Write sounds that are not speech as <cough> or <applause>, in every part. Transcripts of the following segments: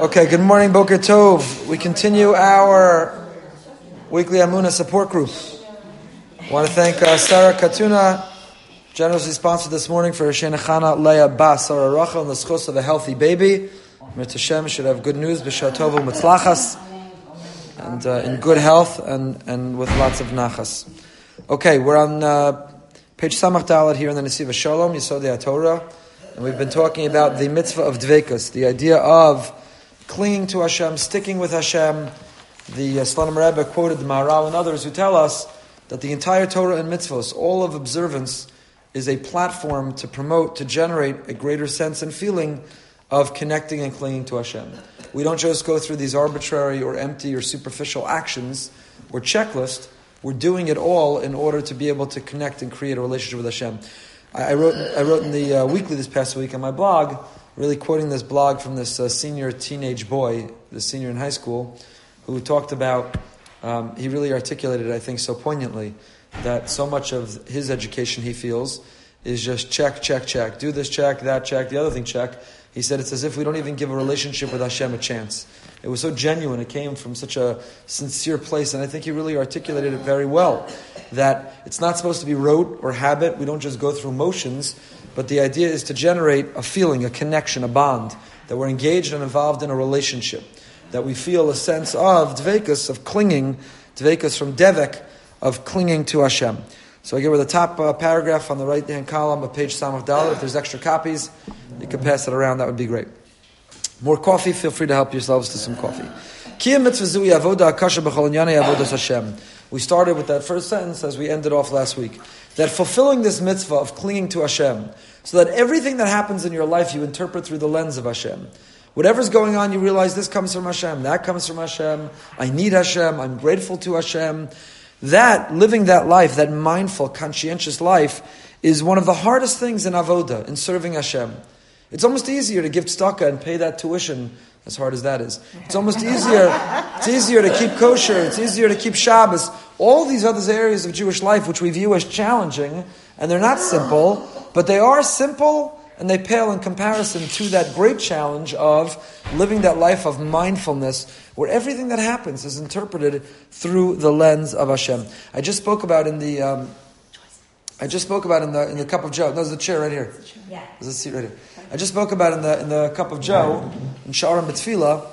Okay, good morning, Boker Tov. We continue our weekly Amuna support group. I want to thank uh, Sarah Katuna, generously sponsored this morning for Chana Leah Bas, Sarah Rachel, and the schus of a healthy baby. Hashem should have good news, b'shatov mitzlachas, and uh, in good health and, and with lots of nachas. Okay, we're on uh, page Samach here in the Nesivos Shalom, Yisodei Torah, and we've been talking about the mitzvah of dvekus, the idea of clinging to Hashem, sticking with Hashem. The uh, Slonim Rebbe quoted the Maharal and others who tell us that the entire Torah and mitzvahs, all of observance, is a platform to promote, to generate a greater sense and feeling of connecting and clinging to Hashem. We don't just go through these arbitrary or empty or superficial actions or checklist. We're doing it all in order to be able to connect and create a relationship with Hashem. I, wrote, I wrote in the uh, weekly this past week on my blog really quoting this blog from this uh, senior teenage boy, the senior in high school, who talked about, um, he really articulated, I think, so poignantly, that so much of his education he feels is just check, check, check. Do this check, that check, the other thing check. He said it's as if we don't even give a relationship with Hashem a chance. It was so genuine. It came from such a sincere place, and I think he really articulated it very well. That it's not supposed to be rote or habit. We don't just go through motions, but the idea is to generate a feeling, a connection, a bond, that we're engaged and involved in a relationship, that we feel a sense of dvekas, of clinging, dvekas from devek, of clinging to Hashem. So I give her the top uh, paragraph on the right hand column of page Samach Dalet. If there's extra copies, you can pass it around, that would be great. More coffee, feel free to help yourselves to some coffee. We started with that first sentence as we ended off last week. That fulfilling this mitzvah of clinging to Hashem, so that everything that happens in your life you interpret through the lens of Hashem. Whatever's going on, you realize this comes from Hashem, that comes from Hashem, I need Hashem, I'm grateful to Hashem. That, living that life, that mindful, conscientious life, is one of the hardest things in avoda, in serving Hashem. It's almost easier to give tzedakah and pay that tuition, as hard as that is. It's almost easier. It's easier to keep kosher. It's easier to keep Shabbos. All these other areas of Jewish life, which we view as challenging, and they're not simple, but they are simple and they pale in comparison to that great challenge of living that life of mindfulness, where everything that happens is interpreted through the lens of Hashem. I just spoke about in the. Um, I just spoke about in the in the cup of Joe. No, there's a chair right here. Yeah. There's a seat right here. I just spoke about in the in the cup of Joe in Sharon Betfila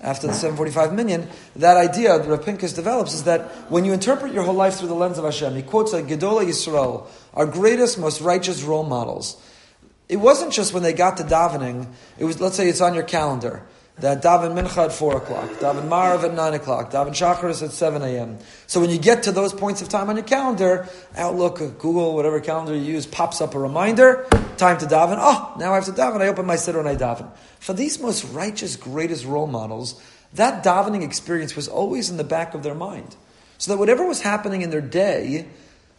after the 745 minyan, that idea that Rav Pinkus develops is that when you interpret your whole life through the lens of Hashem, he quotes a Gedolei Yisrael, our greatest, most righteous role models. It wasn't just when they got to davening, it was, let's say it's on your calendar that daven mincha at 4 o'clock, daven maariv at 9 o'clock, daven shacharis at 7 a.m. So when you get to those points of time on your calendar, Outlook, Google, whatever calendar you use, pops up a reminder, time to daven. Oh, now I have to daven. I open my siddur and I daven. For these most righteous, greatest role models, that davening experience was always in the back of their mind. So that whatever was happening in their day,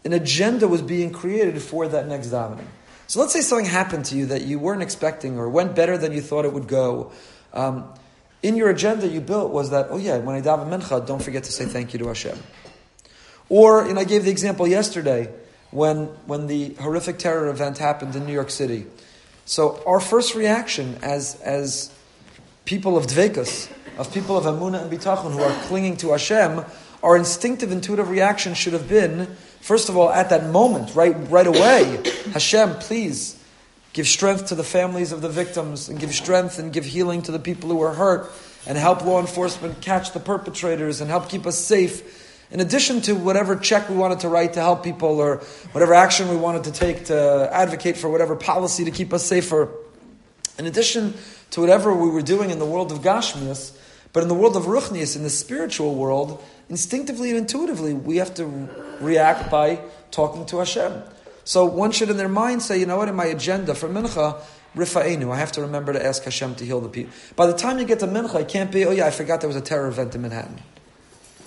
an agenda was being created for that next davening. So let's say something happened to you that you weren't expecting or went better than you thought it would go um, in your agenda you built was that, oh yeah, when I daven mincha, don't forget to say thank you to Hashem. Or, and I gave the example yesterday when, when the horrific terror event happened in New York City. So our first reaction as, as people of dvekas, of people of Amunah and Bitachon who are clinging to Hashem, our instinctive, intuitive reaction should have been, first of all, at that moment, right, right away, <coughs> Hashem, please give strength to the families of the victims, and give strength and give healing to the people who were hurt, and help law enforcement catch the perpetrators and help keep us safe. In addition to whatever check we wanted to write to help people or whatever action we wanted to take to advocate for whatever policy to keep us safer, in addition to whatever we were doing in the world of Gashmias, but in the world of Ruchnias, in the spiritual world, instinctively and intuitively, we have to react by talking to Hashem. So one should in their mind say, you know what, in my agenda for Mincha, Rifa'enu, I have to remember to ask Hashem to heal the people. By the time you get to Mincha, it can't be, oh yeah, I forgot there was a terror event in Manhattan.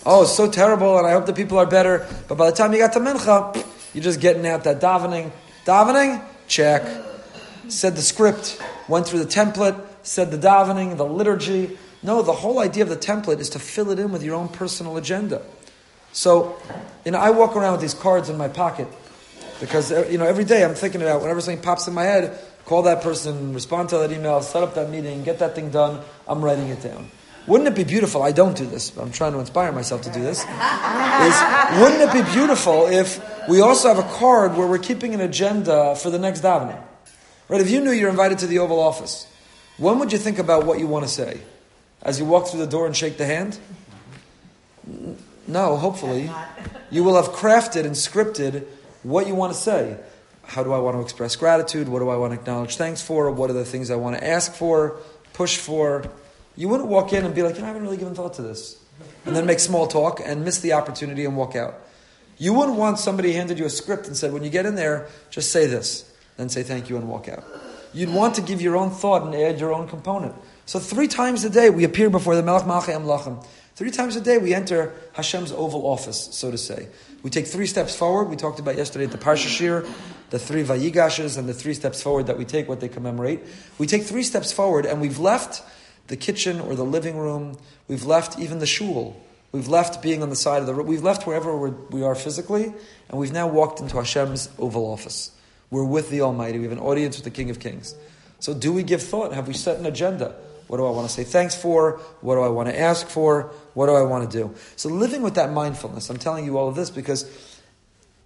Oh, it's so terrible, and I hope the people are better. But by the time you got to Mincha, you're just getting out that davening. Davening? Check. Said the script, went through the template, said the davening, the liturgy. No, the whole idea of the template is to fill it in with your own personal agenda. So, you know, I walk around with these cards in my pocket because uh, you know every day I'm thinking about whenever something pops in my head, call that person, respond to that email, set up that meeting, get that thing done. I'm writing it down. Wouldn't it be beautiful? I don't do this, but I'm trying to inspire myself to do this. <laughs> Is, wouldn't it be beautiful if we also have a card where we're keeping an agenda for the next davening? Right? If you knew you're invited to the Oval Office, when would you think about what you want to say? As you walk through the door and shake the hand? No, hopefully. You will have crafted and scripted what you want to say. How do I want to express gratitude? What do I want to acknowledge thanks for? What are the things I want to ask for, push for? You wouldn't walk in and be like, you know, I haven't really given thought to this. And then make small talk and miss the opportunity and walk out. You wouldn't want somebody handed you a script and said, when you get in there, just say this, then say thank you and walk out. You'd want to give your own thought and add your own component. So three times a day we appear before the Melech Malchei HaMelachim. Three times a day we enter Hashem's oval office, so to say. We take three steps forward. We talked about yesterday the Parsha Shir, the three Vayigashes and the three steps forward that we take, what they commemorate. We take three steps forward and we've left the kitchen or the living room. We've left even the shul. We've left being on the side of the road. We've left wherever we're, we are physically, and we've now walked into Hashem's oval office. We're with the Almighty. We have an audience with the King of Kings. So, do we give thought? Have we set an agenda? What do I want to say thanks for? What do I want to ask for? What do I want to do? So, living with that mindfulness, I'm telling you all of this because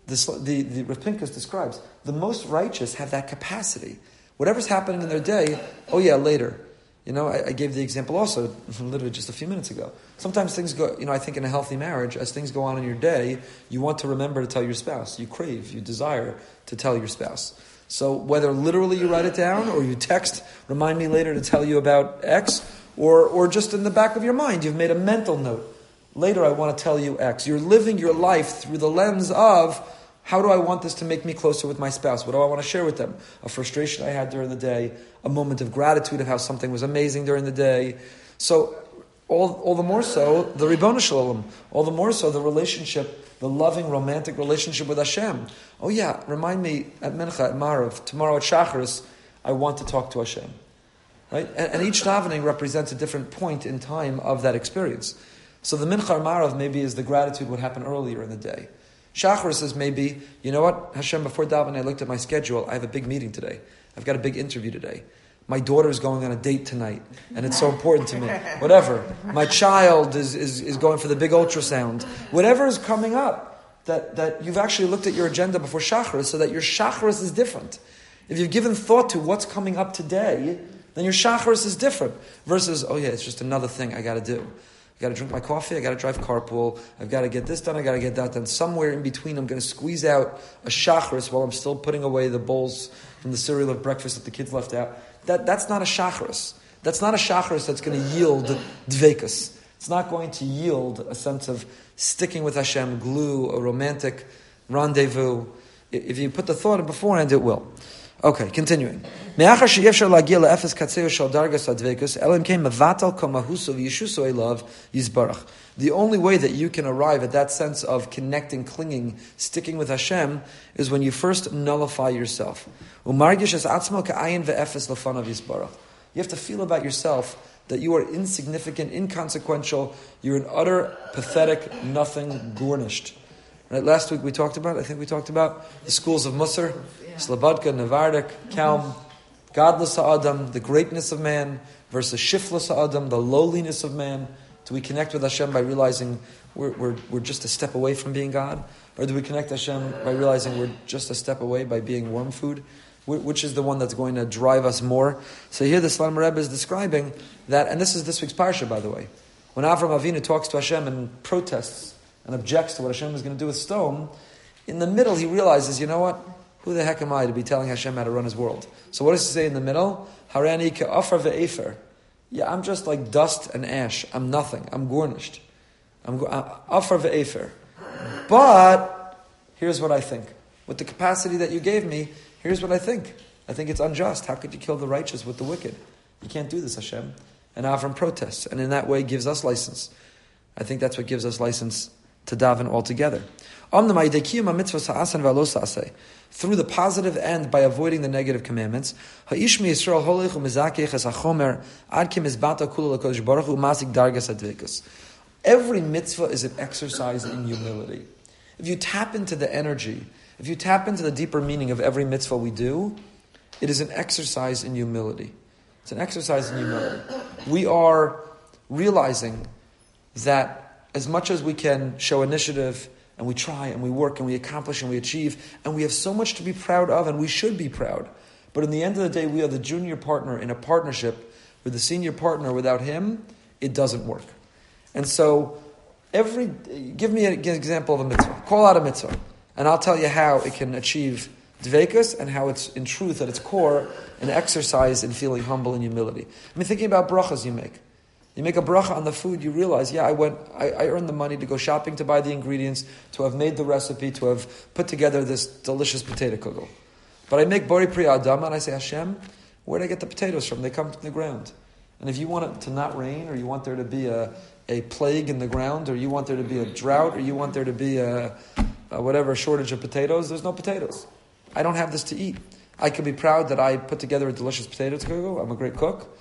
this, the, the Rav describes the most righteous have that capacity. Whatever's happening in their day, oh yeah, later. You know, I, I, gave the example also, <laughs> literally just a few minutes ago. Sometimes things go, you know, I think in a healthy marriage, as things go on in your day, you want to remember to tell your spouse. You crave, you desire to tell your spouse. So whether literally you write it down or you text, remind me later to tell you about X, or, or just in the back of your mind, you've made a mental note. Later I want to tell you X. You're living your life through the lens of how do I want this to make me closer with my spouse? What do I want to share with them? A frustration I had during the day, a moment of gratitude of how something was amazing during the day. So, all, all the more so, the Ribbono Shel Olam, all the more so, the relationship, the loving, romantic relationship with Hashem. Oh, yeah, remind me at Mincha, at Maariv, tomorrow at Shacharis, I want to talk to Hashem. Right? And, and, each davening represents a different point in time of that experience. So the Mincha Maariv maybe is the gratitude what happened earlier in the day. Shacharis maybe, you know what, Hashem, before davening I looked at my schedule, I have a big meeting today. I've got a big interview today. My daughter is going on a date tonight, and it's so important to me. Whatever. My child is, is, is going for the big ultrasound. Whatever is coming up, that, that you've actually looked at your agenda before Shacharis so that your Shacharis is different. If you've given thought to what's coming up today, then your Shacharis is different. Versus, oh yeah, it's just another thing I got to do. I got to drink my coffee. I got to drive carpool. I've got to get this done. I got to get that done. Somewhere in between, I'm to squeeze out a shachris while I'm still putting away the bowls from the cereal of breakfast that the kids left out. That, that's not a shachris. That's not a shachris that's going to yield dvekas. It's not going to yield a sense of sticking with Hashem, glue, a romantic rendezvous. If you put the thought in beforehand, it will. Okay, continuing. The only way that you can arrive at that sense of connecting, clinging, sticking with Hashem is when you first nullify yourself. You have to feel about yourself that you are insignificant, inconsequential, you're an utter, pathetic, nothing, gornisht. Right? Last week we talked about, I think we talked about the schools of Musar, Slobodka, Navardik, mm-hmm. Kalm, gadlus Adam, the greatness of man, versus shiflus Adam, the lowliness of man. Do we connect with Hashem by realizing we're, we're, we're just a step away from being God? Or do we connect Hashem by realizing we're just a step away by being worm food? Which is the one that's going to drive us more? So here the Slonim Rebbe is describing that, and this is this week's parsha, by the way. When Avram Avinu talks to Hashem and protests and objects to what Hashem is going to do with Sdom, in the middle he realizes, you know what? Who the heck am I to be telling Hashem how to run his world? So what does he say in the middle? Harani ke'afar ve'efer. Yeah, I'm just like dust and ash. I'm nothing. I'm gornisht. I'm uh, afar ve'efer. But here's what I think. With the capacity that you gave me, here's what I think. I think it's unjust. How could you kill the righteous with the wicked? You can't do this, Hashem. And Avram protests, and in that way gives us license. I think that's what gives us license to daven altogether. Through the positive end by avoiding the negative commandments. Every mitzvah is an exercise in humility. If you tap into the energy, if you tap into the deeper meaning of every mitzvah we do, it is an exercise in humility. It's an exercise in humility. We are realizing that as much as we can show initiative and we try and we work and we accomplish and we achieve and we have so much to be proud of and we should be proud. But in the end of the day, we are the junior partner in a partnership with the senior partner. Without him, it doesn't work. And so, every give me an example of a mitzvah. Call out a mitzvah, and I'll tell you how it can achieve dvekas and how it's in truth at its core an exercise in feeling humble and humility. I mean, thinking about brachas you make. You make a bracha on the food, you realize, yeah, I went, I, I, earned the money to go shopping to buy the ingredients, to have made the recipe, to have put together this delicious potato kugel. But I make bori pri adama and I say, Hashem, where did I get the potatoes from? They come from the ground. And if you want it to not rain, or you want there to be a, a plague in the ground, or you want there to be a drought, or you want there to be a, a whatever shortage of potatoes, there's no potatoes. I don't have this to eat. I can be proud that I put together a delicious potato kugel. I'm a great cook.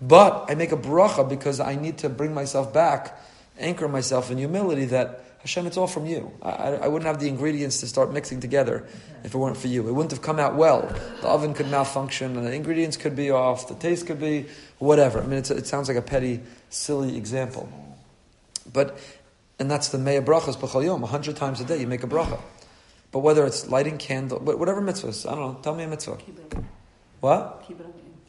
But I make a bracha because I need to bring myself back, anchor myself in humility that Hashem, it's all from you. I, I, wouldn't have the ingredients to start mixing together if it weren't for you. It wouldn't have come out well. The oven could malfunction, and the ingredients could be off, the taste could be whatever. I mean, it sounds like a petty, silly example. But, and that's the Meya brachas b'chol yom. A hundred times a day you make a bracha. But whether it's lighting candle, whatever mitzvahs, I don't know, tell me a mitzvah. What?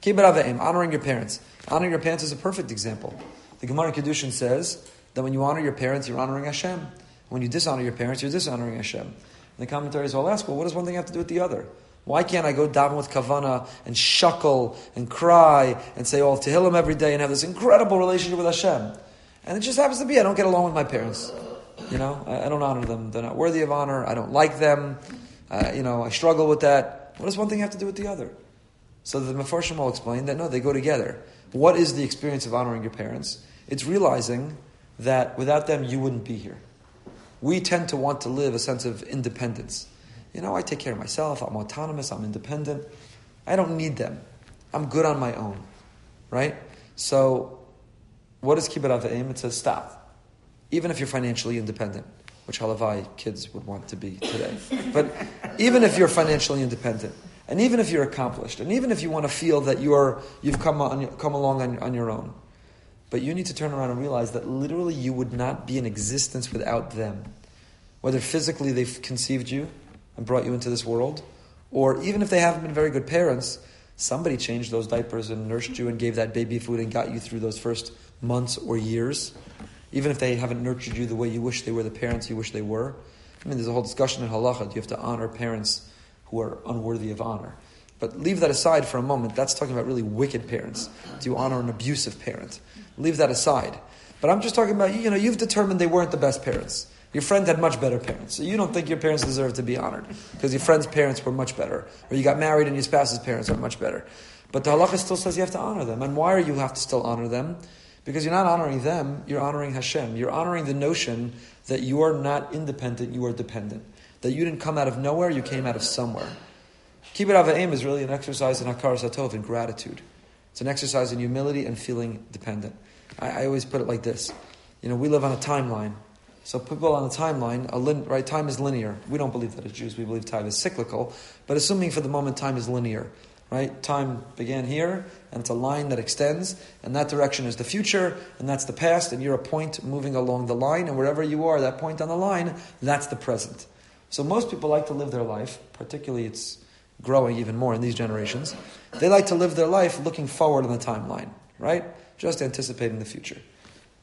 Kibbud honoring your parents. Honoring your parents is a perfect example. The Gemara Kiddushin says that when you honor your parents, you're honoring Hashem. When you dishonor your parents, you're dishonoring Hashem. And the commentaries all ask, well, what does one thing have to do with the other? Why can't I go down with kavana and shuckle and cry and say all Tehillim every day and have this incredible relationship with Hashem? And it just happens to be I don't get along with my parents. You know, I, I don't honor them. They're not worthy of honor. I don't like them. Uh, you know, I struggle with that. What does one thing have to do with the other? So the Mefarshim will explain that no, they go together. What is the experience of honoring your parents? It's realizing that without them you wouldn't be here. We tend to want to live a sense of independence. You know, I take care of myself, I'm autonomous, I'm independent. I don't need them. I'm good on my own. Right? So, what does kibbud avim? It says stop. Even if you're financially independent, which halavai kids would want to be today. but even if you're financially independent, and even if you're accomplished, and even if you want to feel that you're, you've come, on, come along on, on your own, but you need to turn around and realize that literally you would not be in existence without them. Whether physically they've conceived you and brought you into this world, or even if they haven't been very good parents, somebody changed those diapers and nursed you and gave that baby food and got you through those first months or years. Even if they haven't nurtured you the way you wish they were the parents you wish they were. I mean, there's a whole discussion in halacha. Do you have to honor parents who are unworthy of honor. But leave that aside for a moment. That's talking about really wicked parents. Do you honor an abusive parent? Leave that aside. But I'm just talking about, you know, you've determined they weren't the best parents. Your friend had much better parents. So you don't think your parents deserve to be honored because your friend's parents were much better. Or you got married and your spouse's parents are much better. But the halacha still says you have to honor them. And why are you have to still honor them? Because you're not honoring them, you're honoring Hashem. You're honoring the notion that you are not independent, you are dependent that you didn't come out of nowhere, you came out of somewhere. Kibbud Avayim is really an exercise in Hakaras Hatov, in gratitude. It's an exercise in humility and feeling dependent. I, I, always put it like this. You know, we live on a timeline. So people on a timeline, a lin, right, time is linear. We don't believe that as Jews. We believe time is cyclical. But assuming for the moment time is linear, right? Time began here, and it's a line that extends, and that direction is the future, and that's the past, and you're a point moving along the line, and wherever you are, that point on the line, that's the present. So most people like to live their life, particularly it's growing even more in these generations. They like to live their life looking forward on the timeline, right? Just anticipating the future.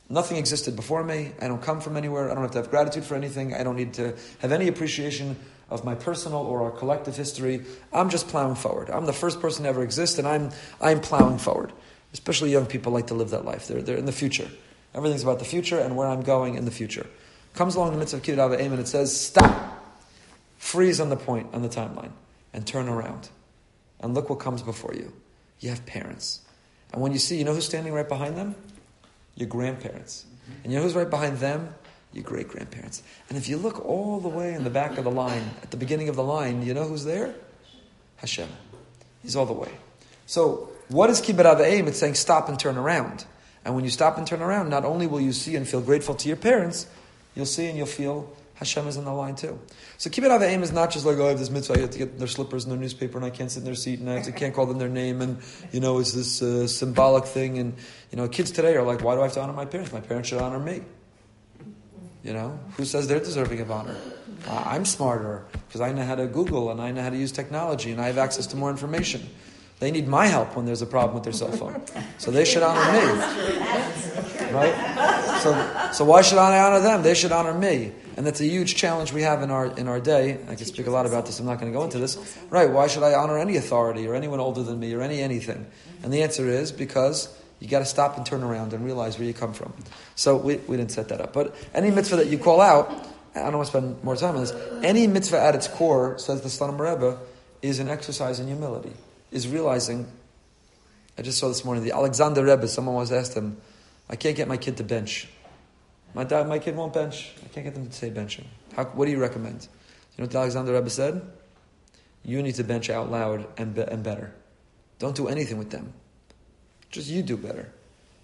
Nothing existed before me. I don't come from anywhere. I don't have to have gratitude for anything. I don't need to have any appreciation of my personal or our collective history. I'm just plowing forward. I'm the first person to ever exist, and I'm, I'm plowing forward. Especially young people like to live that life. They're, they're in the future. Everything's about the future and where I'm going in the future. Comes along the midst of Kibbud Ava and it says, stop freeze on the point on the timeline and turn around and look what comes before you. You have parents. And when you see, you know who's standing right behind them? Your grandparents. Mm-hmm. And you know who's right behind them? Your great grandparents. And if you look all the way in the back of the line, at the beginning of the line, you know who's there? Hashem. He's all the way. So, what is Kibbud aim? It's saying stop and turn around. And when you stop and turn around, not only will you see and feel grateful to your parents, you'll see and you'll feel Hashem is in the line too. So kibbud aim is not just like, oh, I have this mitzvah, I have to get their slippers and their newspaper, and I can't sit in their seat, and I to, can't call them their name, and you know, it's this uh, symbolic thing. And you know, kids today are like, why do I have to honor my parents? My parents should honor me. You know, who says they're deserving of honor? I'm smarter because I know how to Google and I know how to use technology and I have access to more information. They need my help when there's a problem with their cell phone. So they should honor me. Right? So, so why should I honor them? They should honor me. And that's a huge challenge we have in our, in our day. I can speak a lot about this. I'm not going to go into this. Right. Why should I honor any authority or anyone older than me or any anything? And the answer is because you got to stop and turn around and realize where you come from. So we, we didn't set that up. But any mitzvah that you call out, I don't want to spend more time on this. Any mitzvah at its core, says the Slonim Rebbe, is an exercise in humility is realizing. I just saw this morning the Alexander Rebbe. Someone was asked him, "I can't get my kid to bench. My dad, my kid won't bench. I can't get them to say benching. How, what do you recommend?" You know what Alexander Rebbe said? You need to bench out loud and, be, and better. Don't do anything with them. Just you do better.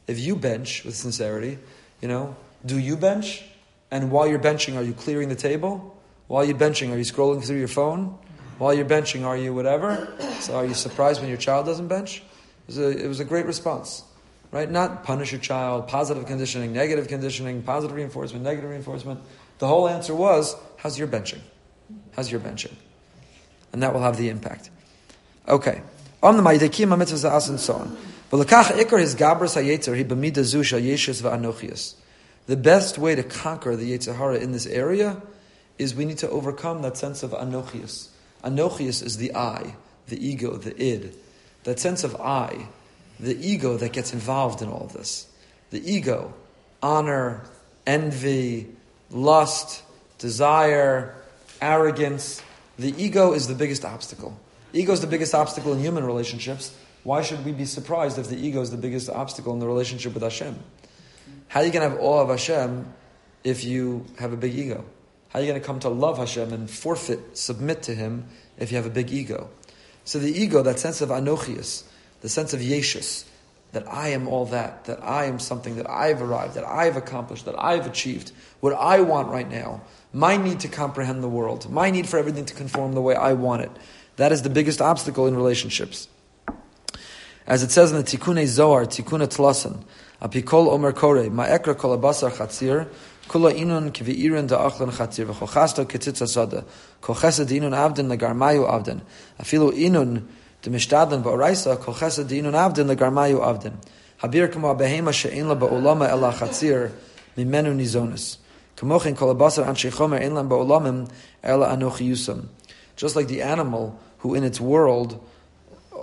If you bench with sincerity, you know, do you bench? And while you're benching, are you clearing the table? While you're benching, are you scrolling through your phone? While you're benching, are you whatever? So are you surprised when your child doesn't bench? It was a, it was a great response. Right? Not punish your child, positive conditioning, negative conditioning, positive reinforcement, negative reinforcement. The whole answer was, how's your benching? How's your benching? And that will have the impact. Okay. On the Maidekim mitzvahs and so on. The best way to conquer the Yetzer Hara in this area is we need to overcome that sense of anochius. Anochius is the I, the ego, the id. That sense of I, the ego that gets involved in all this. The ego, honor, envy, lust, desire, arrogance. The ego is the biggest obstacle. Ego is the biggest obstacle in human relationships. Why should we be surprised if the ego is the biggest obstacle in the relationship with Hashem? How are you going to have awe of Hashem if you have a big ego? How are you going to come to love Hashem and forfeit, submit to Him if you have a big ego? So the ego, that sense of anochius, the sense of yeshus, that I am all that, that I am something, that I've arrived, that I've accomplished, that I've achieved, what I want right now, my need to comprehend the world, my need for everything to conform the way I want it. That is the biggest obstacle in relationships. As it says in the Tikkun Zohar, Tikkun Tlasan, Apikol Omer Kore, Ma'ekra Kol Abasar Chatzir, Kula inun kivi'irin da achlan chatzir v'chochasto ketzitza sada. Kochesed inun avdin lagarmayu avdin. Afilu inun de mishtadlan ba'oraisa kochesed inun avdin lagarmayu avdin. Habir kamo behema she'en la ba'olama ela chatzir mimenu nizonis. Kamochin kol abasar anshe chomer en lam ba'olamim ela anochi yusam. Just like the animal who in its world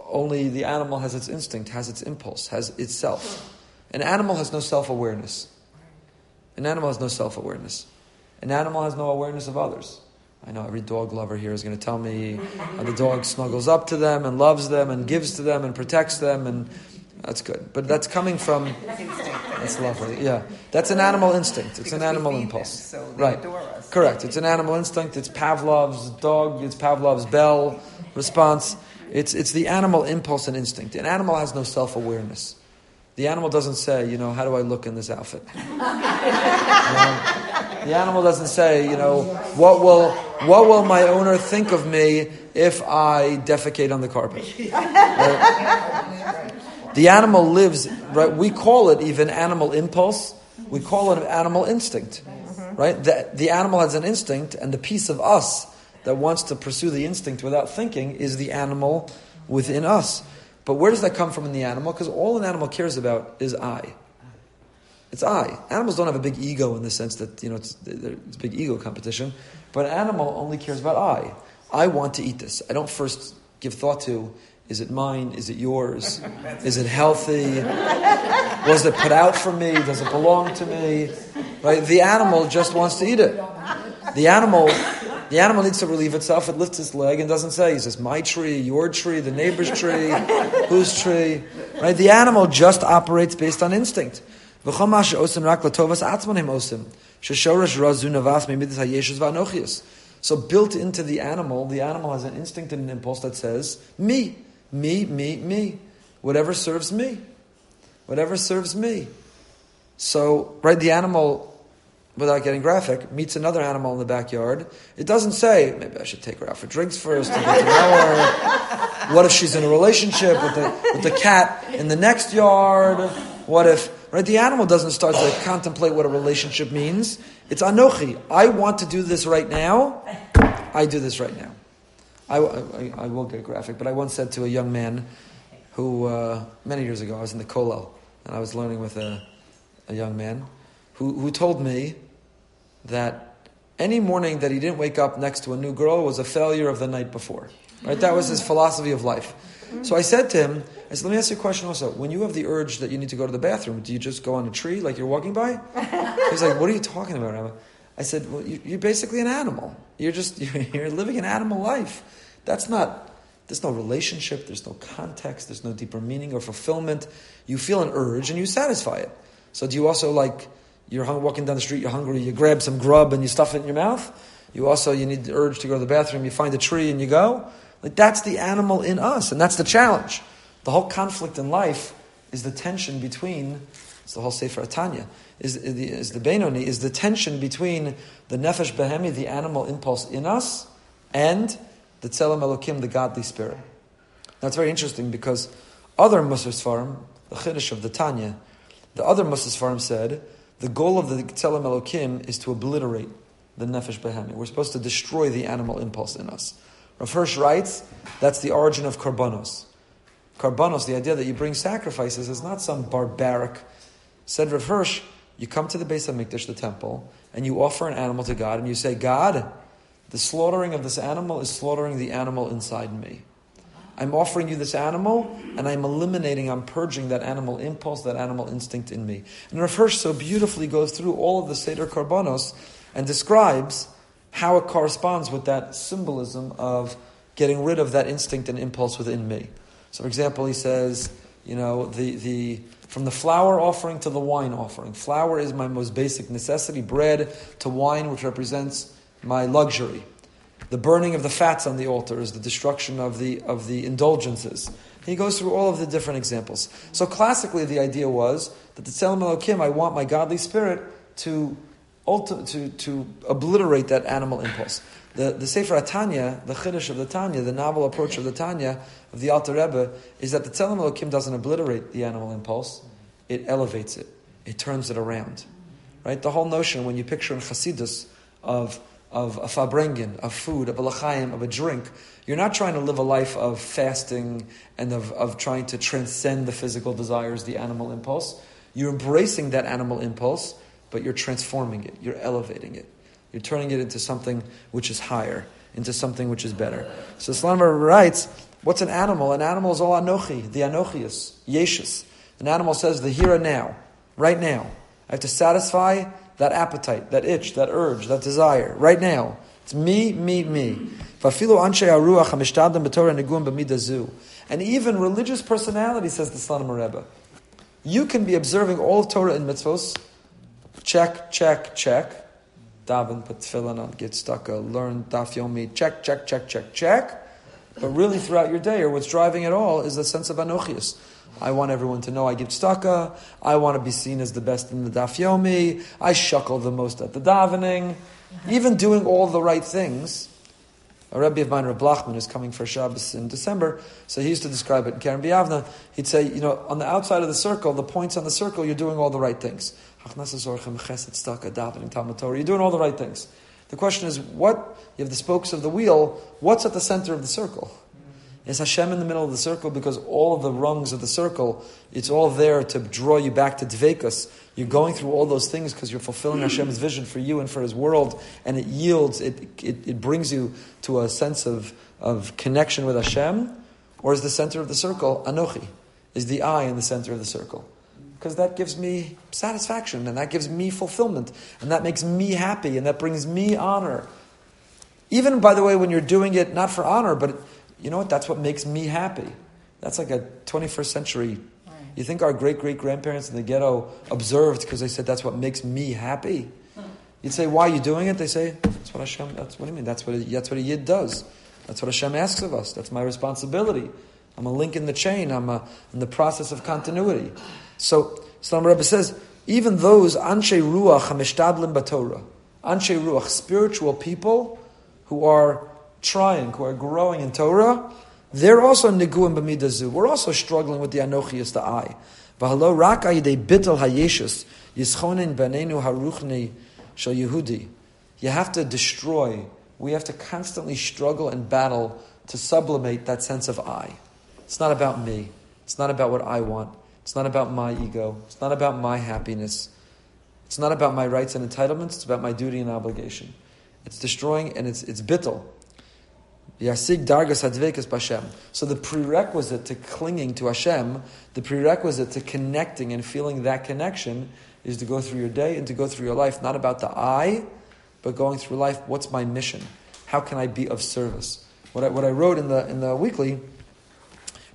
only the animal has its instinct, has its impulse, has itself. An animal has no self-awareness. An animal has no self awareness. An animal has no awareness of others. I know every dog lover here is going to tell me how the dog snuggles up to them and loves them and gives to them and protects them, and that's good. But that's coming from. That's lovely. Yeah, that's an animal instinct. It's an animal impulse. Them, so right. Correct. It's an animal instinct. It's Pavlov's dog. It's Pavlov's bell response. It's it's the animal impulse and instinct. An animal has no self awareness. The animal doesn't say, you know, how do I look in this outfit? <laughs> you know, the animal doesn't say, you know, what will, what will my owner think of me if I defecate on the carpet? Right? <laughs> The animal lives, right? We call it even animal impulse. We call it animal instinct, right? The, the animal has an instinct, and the piece of us that wants to pursue the instinct without thinking is the animal within us. But where does that come from in the animal? Because all an animal cares about is I. It's I. Animals don't have a big ego in the sense that you know it's, it's a big ego competition, but an animal only cares about I. I want to eat this. I don't first give thought to is it mine? Is it yours? <laughs> Is it healthy? Was it put out for me? Does it belong to me? Right? The animal just wants to eat it. The animal the animal needs to relieve itself. It lifts its leg and doesn't say, "Is this my tree, your tree, the neighbor's tree, <laughs> whose tree?" Right? The animal just operates based on instinct. So built into the animal, the animal has an instinct and an impulse that says, "Me, me, me, me, whatever serves me, whatever serves me." So, right, the animal without getting graphic, meets another animal in the backyard, it doesn't say, maybe I should take her out for drinks first to get to know her. What if she's in a relationship with the, with the cat in the next yard? What if, right? The animal doesn't start to contemplate what a relationship means. It's anochi. I want to do this right now. I do this right now. I, I, I will get a graphic, but I once said to a young man who, uh, many years ago, I was in the Kollel, and I was learning with a, a young man who, who told me that any morning that he didn't wake up next to a new girl was a failure of the night before. Right? That was his philosophy of life. So I said to him, I said, let me ask you a question also. When you have the urge that you need to go to the bathroom, do you just go on a tree like you're walking by? <laughs> He's like, what are you talking about? I said, well, you, are basically an animal. You're just, you're, <laughs> you're living an animal life. That's not, there's no relationship, there's no context, there's no deeper meaning or fulfillment. You feel an urge and you satisfy it. So do you also like, you're hung, walking down the street, you're hungry, you grab some grub and you stuff it in your mouth? You also, you need the urge to go to the bathroom, you find a tree and you go? Like that's the animal in us, and that's the challenge. The whole conflict in life is the tension between, it's the whole Sefer HaTanya, is, is the Benoni, is the tension between the Nefesh Behemi, the animal impulse in us, and the Tzelem Elokim, the godly spirit. It's very interesting because other Musar Sfarim, the Chiddush of the Tanya, the other Musar Sfarim said, the goal of the Tzelem Elokim is to obliterate the Nefesh Behemi. We're supposed to destroy the animal impulse in us. Rav Hirsch writes, that's the origin of Karbanos. Karbanos, the idea that you bring sacrifices, is not some barbaric. Said Rav Hirsch, you come to the Beis HaMikdash, the temple, and you offer an animal to God, and you say, God, the slaughtering of this animal is slaughtering the animal inside me. I'm offering you this animal, and I'm eliminating, I'm purging that animal impulse, that animal instinct in me. And Rav Hirsch so beautifully goes through all of the Seder Karbanos and describes how it corresponds with that symbolism of getting rid of that instinct and impulse within me. So, for example, he says, you know, the, the, from the flour offering to the wine offering. Flour is my most basic necessity, bread to wine, which represents my luxury. The burning of the fats on the altar is the destruction of the, of the indulgences. He goes through all of the different examples. So classically, the idea was that the Tzelem Elokim, I want my godly spirit to to, to obliterate that animal impulse. The, the Sefer HaTanya, the Chiddush of the Tanya, the novel approach of the Tanya, of the Alter Rebbe, is that the Tzelem Elokim doesn't obliterate the animal impulse, it elevates it, it turns it around. Right? The whole notion, when you picture in Chasidus of, of a farbrengen, of food, of a lachaim, of a drink, you're not trying to live a life of fasting and of, of trying to transcend the physical desires, the animal impulse. You're embracing that animal impulse but you're transforming it, you're elevating it, you're turning it into something which is higher, into something which is better. So Slonim writes, what's an animal? An animal is all anochi, the anochius, yeshus. An animal says the here and now, right now. I have to satisfy that appetite, that itch, that urge, that desire, right now. It's me, me, me. And even religious personality, says the Slonimer Rebbe, you can be observing all of Torah and mitzvos, Check, check, check. Daven, put tefillin on, get stuck, uh, learn daf yomi. Check, check, check, check, check. But really, throughout your day, or what's driving it all, is the sense of anochius. I want everyone to know I give tzedakah. I want to be seen as the best in the daf yomi. I shuckle the most at the davening. Even doing all the right things. A Rebbe of mine, Reb Blachman, is coming for Shabbos in December, so he used to describe it in Kerem B'Yavneh. He'd say, you know, on the outside of the circle, the points on the circle, you're doing all the right things. You're doing all the right things. The question is, what, you have the spokes of the wheel, what's at the center of the circle? Is Hashem in the middle of the circle because all of the rungs of the circle, it's all there to draw you back to Dvekas. You're going through all those things because you're fulfilling Hashem's vision for you and for His world, and it yields, it, it, it brings you to a sense of, of connection with Hashem? Or is the center of the circle Anochi? Is the I in the center of the circle? Because that gives me satisfaction and that gives me fulfillment and that makes me happy and that brings me honor. Even, by the way, when you're doing it not for honor, but you know what? That's what makes me happy. That's like a 21st century. You think our great great grandparents in the ghetto observed because they said that's what makes me happy? You'd say, why are you doing it? They say, that's what Hashem, that's what you mean? That's what, a, that's what a Yid does. That's what Hashem asks of us. That's my responsibility. I'm a link in the chain. I'm a, in the process of continuity. So Slonim Rebbe says, even those anshe ruach hamishtadlim batorah, anshe ruach, spiritual people who are trying, who are growing in Torah, they're also niguim b'midazu. We're also struggling with the anochias, the I. V'halo rak ayidei bittel hayeshus yischonin benenu haruchni shel Yehudi. You have to destroy. We have to constantly struggle and battle to sublimate that sense of I. It's not about me. It's not about what I want. It's not about my ego. It's not about my happiness. It's not about my rights and entitlements. It's about my duty and obligation. It's destroying and it's, it's bittel. Yasig dargas hadvekas b'Hashem. So the prerequisite to clinging to Hashem, the prerequisite to connecting and feeling that connection, is to go through your day and to go through your life, not about the I, but going through life. What's my mission? How can I be of service? What I, what I wrote in the in the weekly,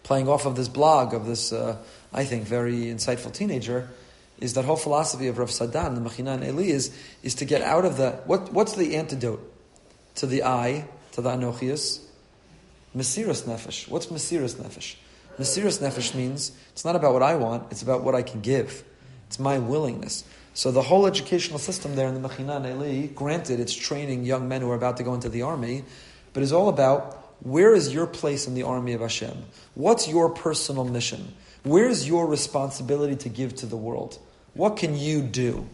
playing off of this blog of this, uh, I think, very insightful teenager, is that whole philosophy of Rav Sadan, the Mechina and Eli, is, is to get out of the what, what's the antidote to the I to the Anochias. Mesiras Nefesh. What's Mesiras Nefesh? Mesiras Nefesh means it's not about what I want, it's about what I can give. It's my willingness. So the whole educational system there in the Mechina Eli, granted it's training young men who are about to go into the army, but is all about where is your place in the army of Hashem? What's your personal mission? Where's your responsibility to give to the world? What can you do?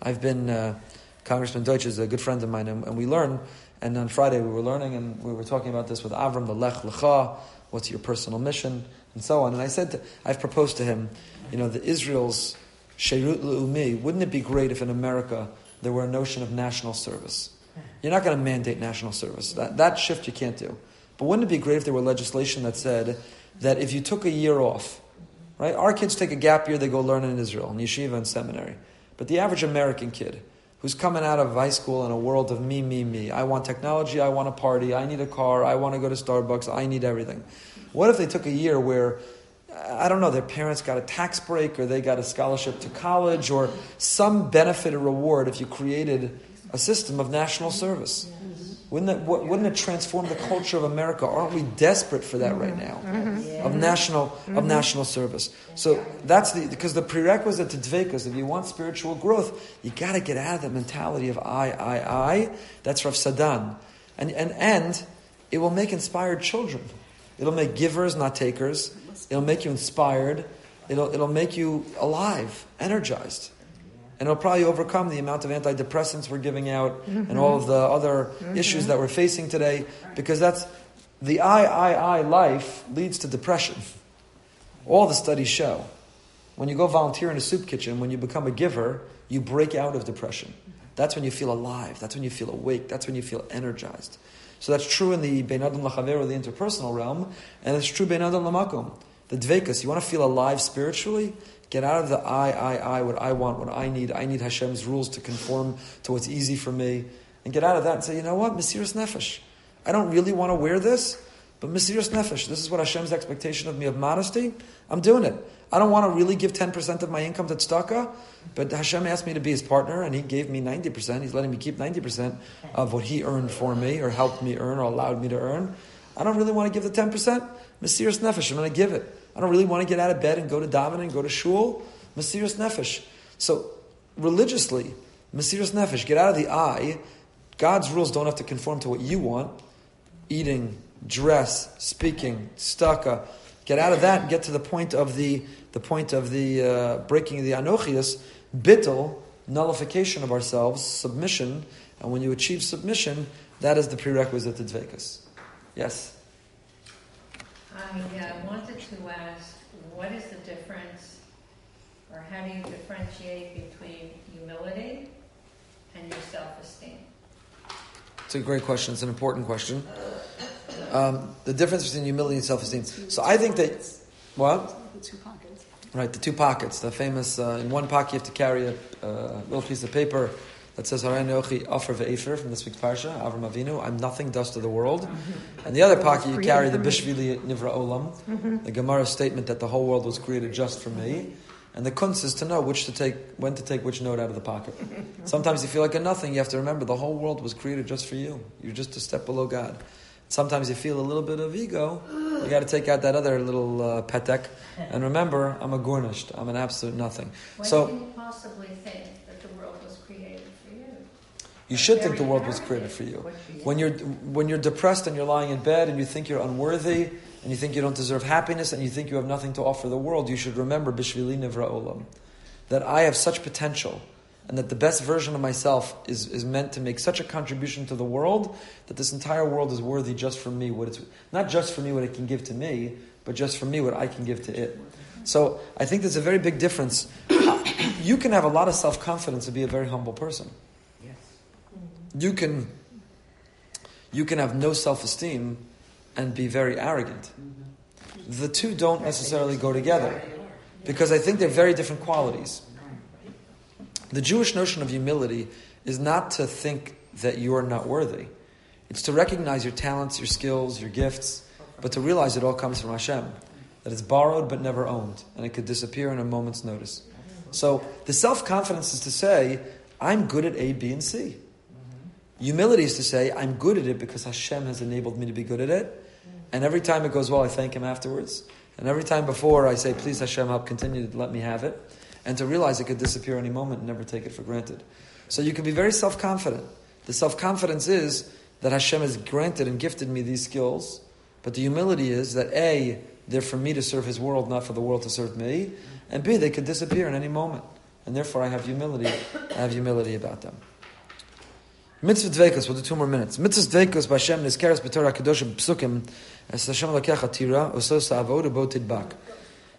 I've been, uh, Congressman Deutch is a good friend of mine, and, and we learn and on Friday we were learning and we were talking about this with Avram, the Lech Lecha, what's your personal mission, and so on. And I said, to, I've proposed to him, you know, the Israel's Sherut Le'umi, wouldn't it be great if in America there were a notion of national service? You're not going to mandate national service. That, that shift you can't do. But wouldn't it be great if there were legislation that said that if you took a year off, right? Our kids take a gap year, they go learn in Israel, in yeshiva and seminary. But the average American kid, who's coming out of high school in a world of me, me, me. I want technology, I want a party, I need a car, I want to go to Starbucks, I need everything. What if they took a year where, I don't know, their parents got a tax break or they got a scholarship to college or some benefit or reward if you created a system of national service? Wouldn't it, wouldn't it transform the culture of America? Aren't we desperate for that right now? Mm-hmm. Of national mm-hmm. of national service. So that's the because the prerequisite to dvekas, if you want spiritual growth, you got to get out of that mentality of I, I, I. That's Rav Sadan, and and and it will make inspired children. It'll make givers, not takers. It'll make you inspired. It'll it'll make you alive, energized and it'll probably overcome the amount of antidepressants we're giving out mm-hmm. and all of the other mm-hmm. issues that we're facing today, because that's the I, I, I life leads to depression. All the studies show. When you go volunteer in a soup kitchen, when you become a giver, you break out of depression. That's when you feel alive. That's when you feel awake. That's when you feel energized. So that's true in the Bein Adam Lachaver, the interpersonal realm, and it's true Bein Adam Lamakom. The Dvekas, you want to feel alive spiritually? Get out of the I, I, I, what I want, what I need. I need Hashem's rules to conform to what's easy for me. And get out of that and say, you know what? Mesiras Nefesh. I don't really want to wear this, but Mesiras Nefesh. This is what Hashem's expectation of me of modesty. I'm doing it. I don't want to really give 10% of my income to tzedakah, but Hashem asked me to be his partner and he gave me 90%. He's letting me keep 90% of what he earned for me or helped me earn or allowed me to earn. I don't really want to give the 10%. Mesiras Nefesh. I'm going to give it. I don't really want to get out of bed and go to davening, go to shul. Mesiras nefesh. So religiously, Mesiras nefesh. Get out of the I. God's rules don't have to conform to what you want. Eating, dress, speaking, staka. Get out of that and get to the point of the the point of the uh, breaking of the anochias, bittel, nullification of ourselves, submission. And when you achieve submission, that is the prerequisite to dvekas. Yes. I uh, wanted to ask, what is the difference, or how do you differentiate between humility and your self-esteem? It's a great question. It's an important question. Um, the difference between humility and self-esteem. So I think that what? The two pockets. Right, the two pockets. The famous uh, in one pocket you have to carry a uh, little piece of paper that says Haranochi Afar Ve'efer from this week's parsha, Avram Avinu, I'm nothing, dust of the world. Mm-hmm. And the other pocket you carry the Bishvili Nivra Olam, mm-hmm. the Gemara statement that the whole world was created just for me. And the kunz is to know which to take, when to take which note out of the pocket. Sometimes you feel like a nothing. You have to remember the whole world was created just for you. You're just a step below God. Sometimes you feel a little bit of ego. You got to take out that other little uh, petek. And remember, I'm a gornisht. I'm an absolute nothing. When So- can you possibly think that the world was created for you? You should think the world was created for you. When you're when you're depressed and you're lying in bed and you think you're unworthy and you think you don't deserve happiness and you think you have nothing to offer the world, you should remember Bishvili Nivra Olam, that I have such potential and that the best version of myself is, is meant to make such a contribution to the world that this entire world is worthy just for me what it's not just for me what it can give to me, but just for me what I can give to it. So I think there's a very big difference. <coughs> You can have a lot of self confidence and be a very humble person you can you can have no self-esteem and be very arrogant. The two don't necessarily go together because i think they're very different qualities. The jewish notion of humility is not to think that you are not worthy. It's to recognize your talents your skills your gifts but to realize it all comes from hashem that it's borrowed but never owned and it could disappear in a moment's notice. So the self-confidence is to say i'm good at a b and c Humility is to say, I'm good at it because Hashem has enabled me to be good at it. And every time it goes well, I thank Him afterwards. And every time before, I say, please Hashem, help continue to let me have it. And to realize it could disappear any moment and never take it for granted. So you can be very self confident. The self confidence is that Hashem has granted and gifted me these skills. But the humility is that A, they're for me to serve His world, not for the world to serve me. And B, they could disappear in any moment. And therefore, I have humility. I have humility about them. Mitzvah Dveikus, we'll do two more minutes. Mitzvah Dveikus b'Hashem nizkeres b'Torah Kedoshim psukim as Hashem lakecha tira oso sa'avod bo tidbak.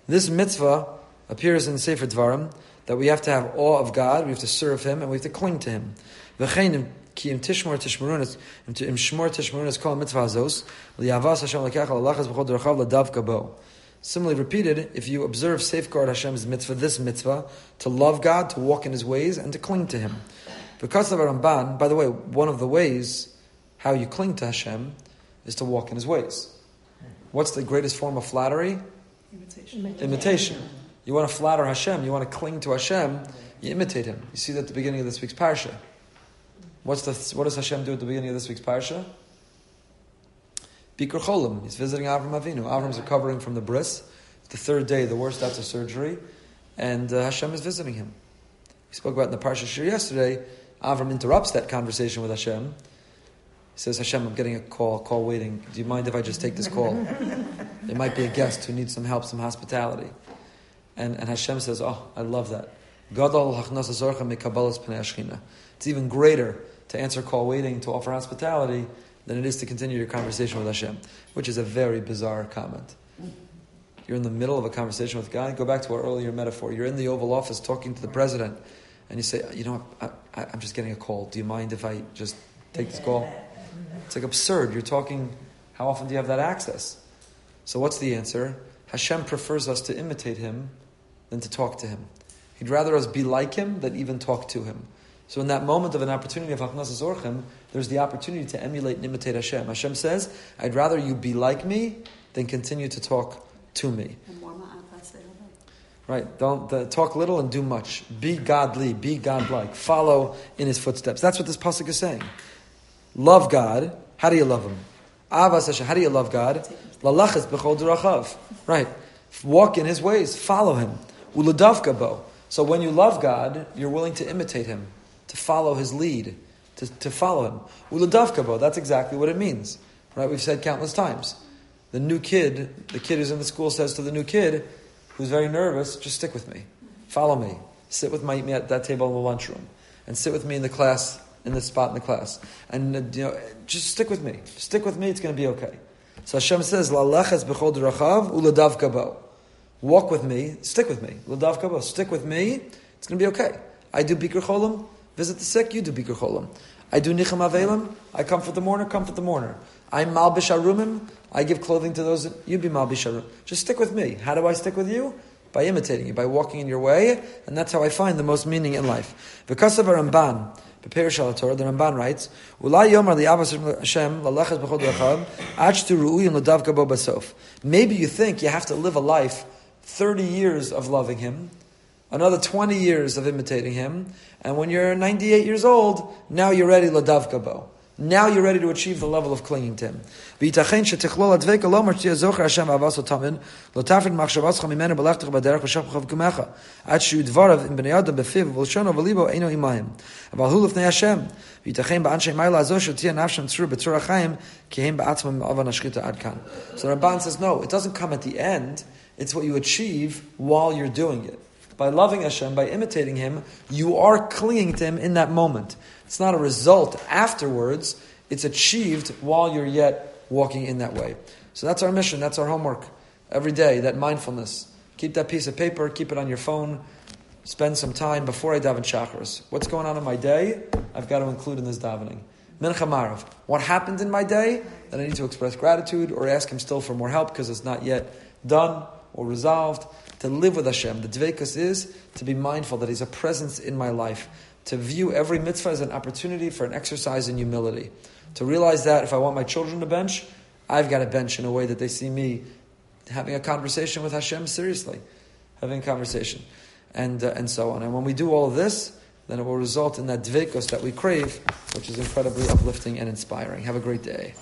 This mitzvah appears in Sefer Dvarim that we have to have awe of God, we have to serve Him, and we have to cling to Him. V'chein ki im tishmor tishmorunas im shmor tishmorunas kol mitzvah azos liyavas Hashem lakecha lalachas b'chol derachav ladav kabo. Similarly repeated, if you observe, safeguard Hashem's mitzvah, this mitzvah, to love God, to walk in His ways, and to cling to Him. Because of a Ramban, by the way, one of the ways how you cling to Hashem is to walk in His ways. What's the greatest form of flattery? Imitation. Imitation. You want to flatter Hashem, you want to cling to Hashem, you imitate Him. You see that at the beginning of this week's parsha. What's the, what does Hashem do at the beginning of this week's parsha? Bikur Cholim. He's visiting Avram Avinu. Avram's recovering from the bris. It's the third day, the worst after surgery, and uh, Hashem is visiting him. We spoke about in the parsha shiur yesterday. Avram interrupts that conversation with Hashem. He says, Hashem, I'm getting a call, call waiting. Do you mind if I just take this call? <laughs> there might be a guest who needs some help, some hospitality. And, and Hashem says, Oh, I love that. Gadol hachnasa zorcha mekabalas pnei Ashchina. It's even greater to answer call waiting, to offer hospitality, than it is to continue your conversation with Hashem, which is a very bizarre comment. You're in the middle of a conversation with God. Go back to our earlier metaphor. You're in the Oval Office talking to the president, and you say, You know, I, I, I'm just getting a call. Do you mind if I just take this call? It's like absurd. You're talking, how often do you have that access? So, what's the answer? Hashem prefers us to imitate him than to talk to him. He'd rather us be like him than even talk to him. So, in that moment of an opportunity of Hachnasas Orchim, there's the opportunity to emulate and imitate Hashem. Hashem says, I'd rather you be like me than continue to talk to me. Right? Don't uh, talk little and do much. Be godly. Be godlike. Follow in His footsteps. That's what this pasuk is saying. Love God. How do you love Him? Avas Hashem. How do you love God? Lalachas b'chol derachav. Right? Walk in His ways. Follow Him. Uladavka bo. So when you love God, you're willing to imitate Him, to follow His lead, to, to follow Him. Uladavka bo. That's exactly what it means. Right? We've said countless times. The new kid, the kid who's in the school says to the new kid, who's very nervous, just stick with me. Follow me. Sit with me at that table in the lunchroom. And sit with me in the class, in this spot in the class. And, uh, you know, just stick with me. Stick with me, it's going to be okay. So Hashem says, Lalachas b'chol rachav uladav. Walk with me, stick with me. Ladav kabo. Stick with me, it's going to be okay. I do bikur cholim, visit the sick, you do bikur cholim. I do nicham avelim, I comfort the mourner, comfort the mourner. I'm malbish arumim, I give clothing to those that you be malbish arum. Just stick with me. How do I stick with you? By imitating you, by walking in your way, and that's how I find the most meaning in life. Because of Ramban, the Ramban writes. Maybe you think you have to live a life, thirty years of loving Him, another twenty years of imitating Him, and when you're ninety-eight years old, now you're ready ladavka bo. Now you're ready to achieve the level of clinging to Him. So Ramban says, no, it doesn't come at the end. It's what you achieve while you're doing it. By loving Hashem, by imitating Him, you are clinging to Him in that moment. It's not a result afterwards, it's achieved while you're yet walking in that way. So that's our mission, that's our homework. Every day, that mindfulness. Keep that piece of paper, keep it on your phone, spend some time before I daven Shacharis. What's going on in my day? I've got to include in this davening. Mincha. What happened in my day that I need to express gratitude or ask Him still for more help because it's not yet done or resolved. To live with Hashem. The dvekus is to be mindful that He's a presence in my life to view every mitzvah as an opportunity for an exercise in humility. To realize that if I want my children to bench, I've got to bench in a way that they see me having a conversation with Hashem seriously, having a conversation, and, uh, and so on. And when we do all of this, then it will result in that dvekos that we crave, which is incredibly uplifting and inspiring. Have a great day.